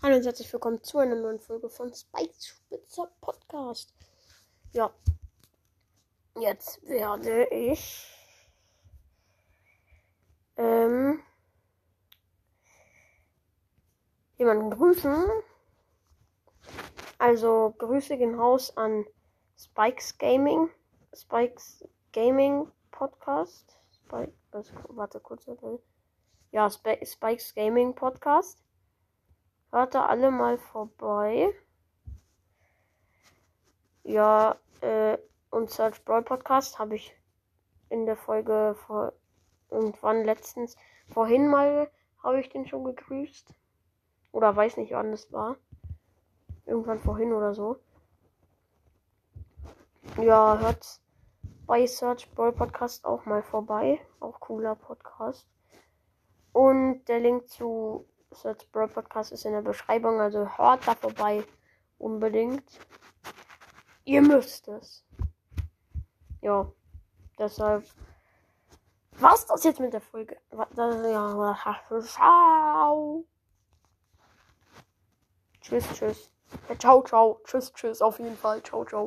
Hallo und herzlich willkommen zu einer neuen Folge von Spikes Spitzer Podcast. Ja, jetzt werde ich ähm, jemanden grüßen. Also Grüße gehen raus an Spikes Gaming, Spikes Gaming Podcast. Spike, warte kurz. Ja, Sp Spikes Gaming Podcast. Hört da alle mal vorbei. Ja, äh, und Search Brawl Podcast habe ich in der Folge vor irgendwann letztens, vorhin mal habe ich den schon gegrüßt. Oder weiß nicht, wann es war. Irgendwann vorhin oder so. Ja, hört bei Search Brawl Podcast auch mal vorbei. Auch cooler Podcast. Und der Link zu Search Brawl Podcast ist in der Beschreibung, also hört da vorbei unbedingt. Ihr müsst es. Ja, deshalb was das jetzt mit der Folge? Ciao. Tschüss, tschüss. Ciao, ciao. Tschüss, tschüss. Auf jeden Fall. Ciao, ciao.